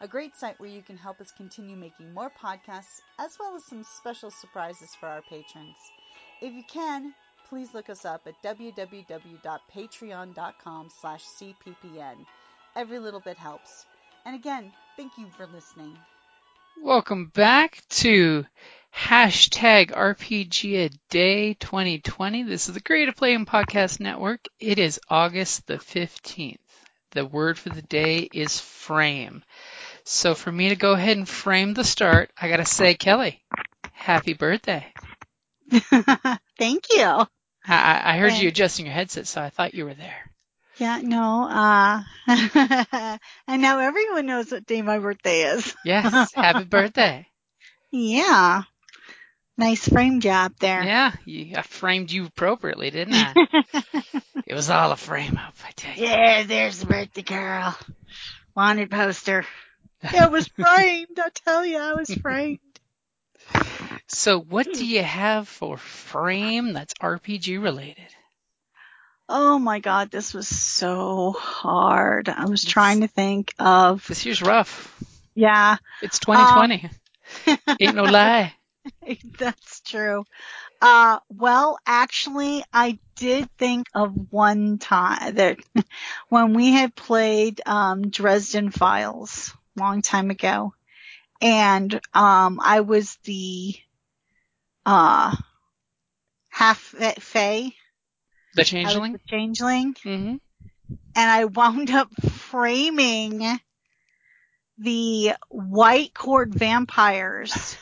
a great site where you can help us continue making more podcasts, as well as some special surprises for our patrons. If you can, please look us up at www.patreon.com slash cppn. Every little bit helps. And again, thank you for listening. Welcome back to hashtag RPG a day 2020. This is the Creative Play and Podcast Network. It is August the 15th. The word for the day is frame. So for me to go ahead and frame the start, I gotta say, Kelly, happy birthday. Thank you. I, I heard you adjusting your headset, so I thought you were there. Yeah, no, uh, and now everyone knows what day my birthday is. Yes, happy birthday. Yeah. Nice frame job there. Yeah, you, I framed you appropriately, didn't I? it was all a frame up, I tell you. Yeah, there's the birthday girl. Wanted poster. It was framed, I tell you, I was framed. So what do you have for frame that's RPG related? Oh my god, this was so hard. I was trying to think of. This year's rough. Yeah. It's 2020. Um, Ain't no lie. That's true. Uh, well, actually, I did think of one time that when we had played, um, Dresden Files long time ago and, um, I was the, uh, half fae the changeling? The changeling. Mm-hmm. And I wound up framing the white court vampires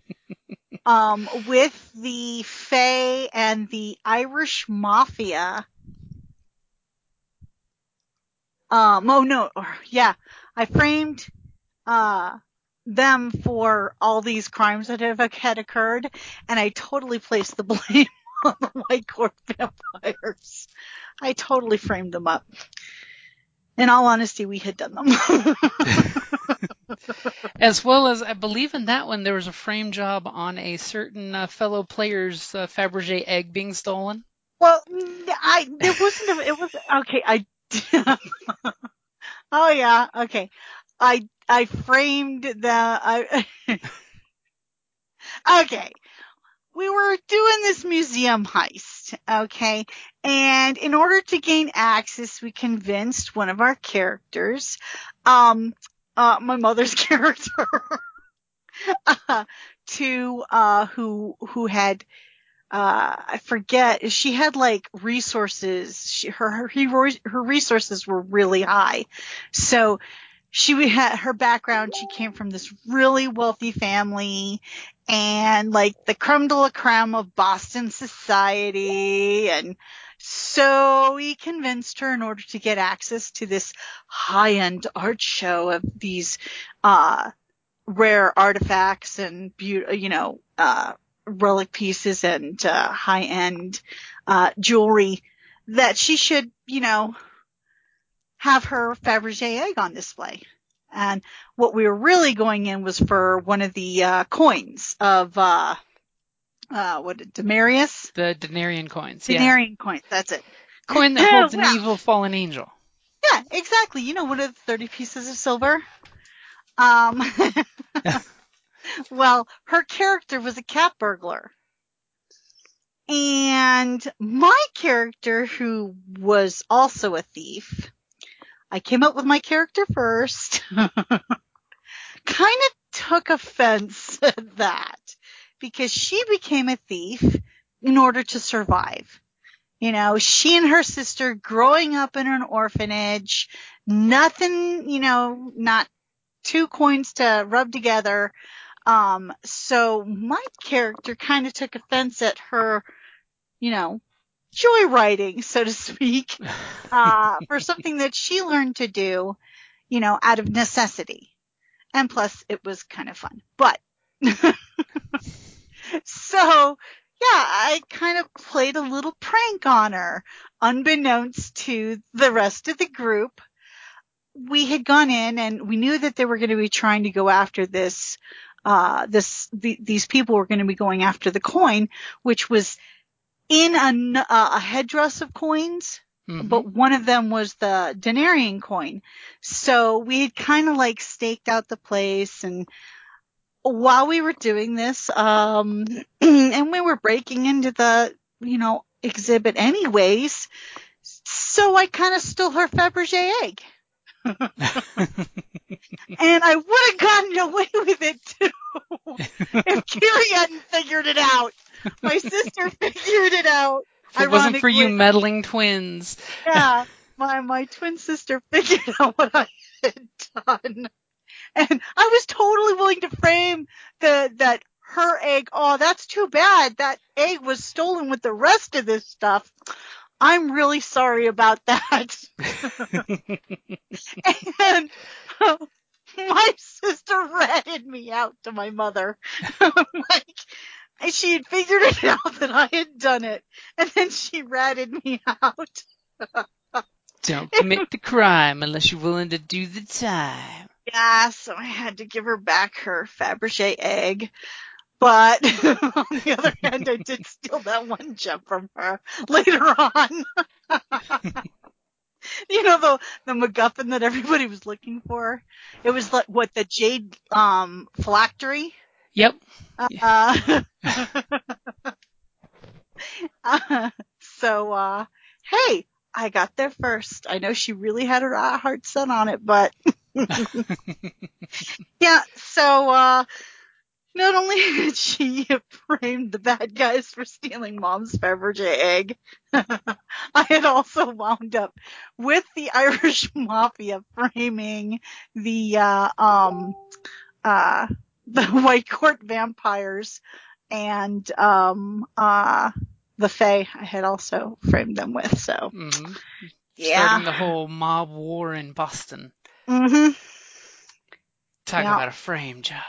um, with the Fae and the Irish mafia. Um, oh no, yeah, I framed, uh, them for all these crimes that have had occurred, and I totally placed the blame on the white court vampires. I totally framed them up. In all honesty, we had done them. as well as, I believe in that one, there was a frame job on a certain uh, fellow player's uh, Fabergé egg being stolen. Well, I there wasn't. A, it was okay. I. oh yeah. Okay. I I framed the. I. okay we were doing this museum heist, okay? And in order to gain access, we convinced one of our characters, um, uh, my mother's character, uh, to, uh, who, who had, uh, I forget, she had like resources, she, her, her, her resources were really high. So she had her background. She came from this really wealthy family and like the creme de la creme of Boston society. And so he convinced her in order to get access to this high end art show of these, uh, rare artifacts and beauty, you know, uh, relic pieces and, uh, high end, uh, jewelry that she should, you know, have her Fabergé egg on display. And what we were really going in was for one of the uh, coins of uh, uh, what Demarius? The Denarian coins. Denarian yeah. coins. That's it. Coin that holds an evil fallen angel. Yeah, exactly. You know, one of the thirty pieces of silver. Um. well, her character was a cat burglar. And my character, who was also a thief, I came up with my character first. kind of took offense at that because she became a thief in order to survive. You know, she and her sister growing up in an orphanage, nothing, you know, not two coins to rub together. Um, so my character kind of took offense at her, you know, joyriding, so to speak, uh, for something that she learned to do, you know, out of necessity. And plus it was kind of fun, but so yeah, I kind of played a little prank on her unbeknownst to the rest of the group. We had gone in and we knew that they were going to be trying to go after this, uh, this, the, these people were going to be going after the coin, which was in a, a headdress of coins. Mm-hmm. But one of them was the denarian coin. So we had kind of like staked out the place and while we were doing this, um, and we were breaking into the, you know, exhibit anyways, so I kind of stole her Fabergé egg. And I would have gotten away with it too if Kiri hadn't figured it out. My sister figured it out. If it wasn't for you meddling twins. yeah, my my twin sister figured out what I had done. And I was totally willing to frame the, that her egg, oh, that's too bad. That egg was stolen with the rest of this stuff. I'm really sorry about that. and uh, my sister ratted me out to my mother. like, she had figured it out that I had done it, and then she ratted me out. Don't commit the crime unless you're willing to do the time. Yeah, so I had to give her back her Fabergé egg. But on the other hand, I did steal that one gem from her later on. you know the the MacGuffin that everybody was looking for. It was like what the jade um phylactery. Yep. Uh, uh, so uh, hey, I got there first. I know she really had her heart set on it, but yeah, so uh not only had she framed the bad guys for stealing mom's Fabergé egg, I had also wound up with the Irish mafia framing the uh um uh the White Court vampires and um uh the Fae I had also framed them with, so mm-hmm. yeah. Starting the whole mob war in Boston. Mm-hmm. Talk about a frame job.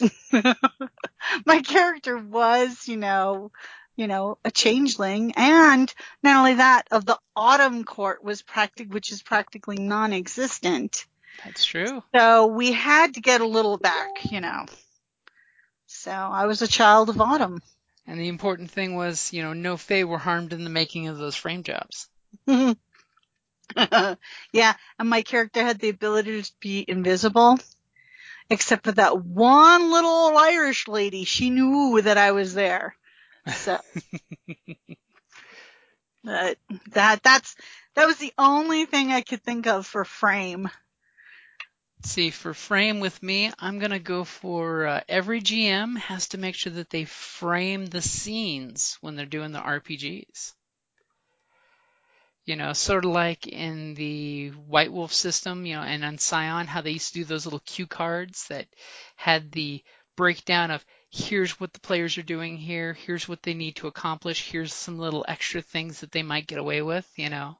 My character was, you know, you know, a changeling, and not only that, of the Autumn Court was practic, which is practically non-existent. That's true. So we had to get a little back, you know. So I was a child of Autumn. And the important thing was, you know, no Fae were harmed in the making of those frame jobs. yeah, and my character had the ability to be invisible. Except for that one little Irish lady. She knew that I was there. So. but that, that's, that was the only thing I could think of for frame. See, for frame with me, I'm going to go for uh, every GM has to make sure that they frame the scenes when they're doing the RPGs. You know, sort of like in the White Wolf system, you know, and on Scion, how they used to do those little cue cards that had the breakdown of here's what the players are doing here, here's what they need to accomplish, here's some little extra things that they might get away with, you know.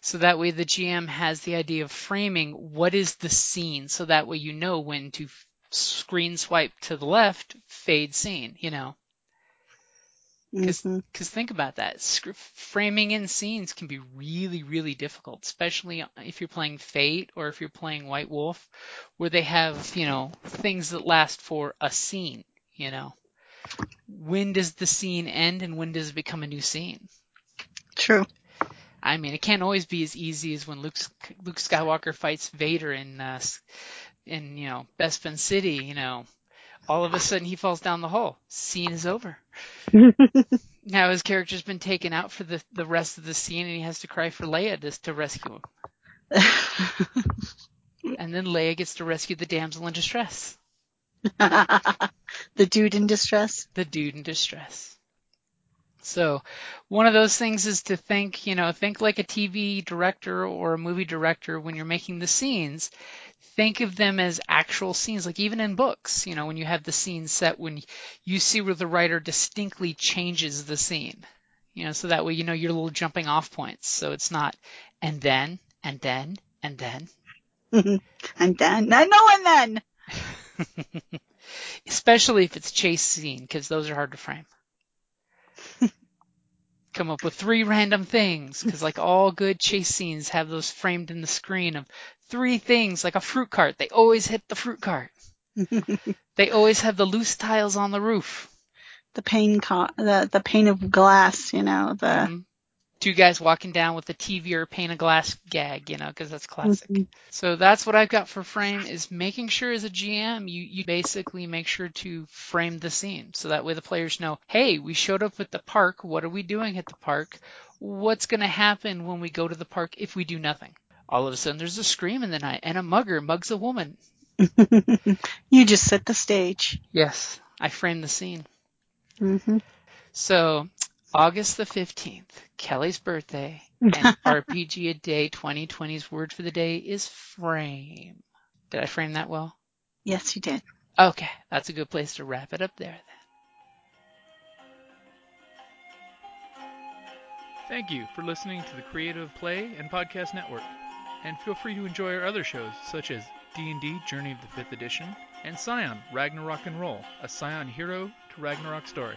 So that way the GM has the idea of framing what is the scene, so that way you know when to screen swipe to the left, fade scene, you know. Because mm-hmm. Cause think about that. Framing in scenes can be really, really difficult, especially if you're playing Fate or if you're playing White Wolf, where they have, you know, things that last for a scene, you know. When does the scene end and when does it become a new scene? True. I mean, it can't always be as easy as when Luke, Luke Skywalker fights Vader in, uh, in, you know, Bespin City, you know, all of a sudden he falls down the hole. Scene is over. now his character's been taken out for the, the rest of the scene and he has to cry for Leia to, to rescue him. and then Leia gets to rescue the damsel in distress. the dude in distress? The dude in distress. So one of those things is to think, you know, think like a TV director or a movie director when you're making the scenes. Think of them as actual scenes, like even in books, you know, when you have the scene set, when you see where the writer distinctly changes the scene, you know, so that way you know your little jumping off points. So it's not and then and then and then and then, no, no, and then. Especially if it's chase scene, because those are hard to frame. Come up with three random things, because like all good chase scenes have those framed in the screen of three things, like a fruit cart. They always hit the fruit cart. they always have the loose tiles on the roof. The pane, co- the the pane of glass, you know, the Mhm. Two guys walking down with a TV or a pane of glass gag, you know, because that's classic. Mhm. So that's what I've got for frame is making sure as a GM you, you basically make sure to frame the scene. So that way the players know, hey, we showed up at the park. What are we doing at the park? What's going to happen when we go to the park if we do nothing? All of a sudden there's a scream in the night and a mugger mugs a woman. you just set the stage. Yes. I frame the scene. hmm So August the 15th, Kelly's birthday, and RPG a Day 2020's word for the day is frame. Did I frame that well? Yes, you did. Okay, that's a good place to wrap it up there then. Thank you for listening to the Creative Play and Podcast Network. And feel free to enjoy our other shows such as D&D Journey of the 5th Edition and Scion Ragnarok and Roll, a Scion hero to Ragnarok story.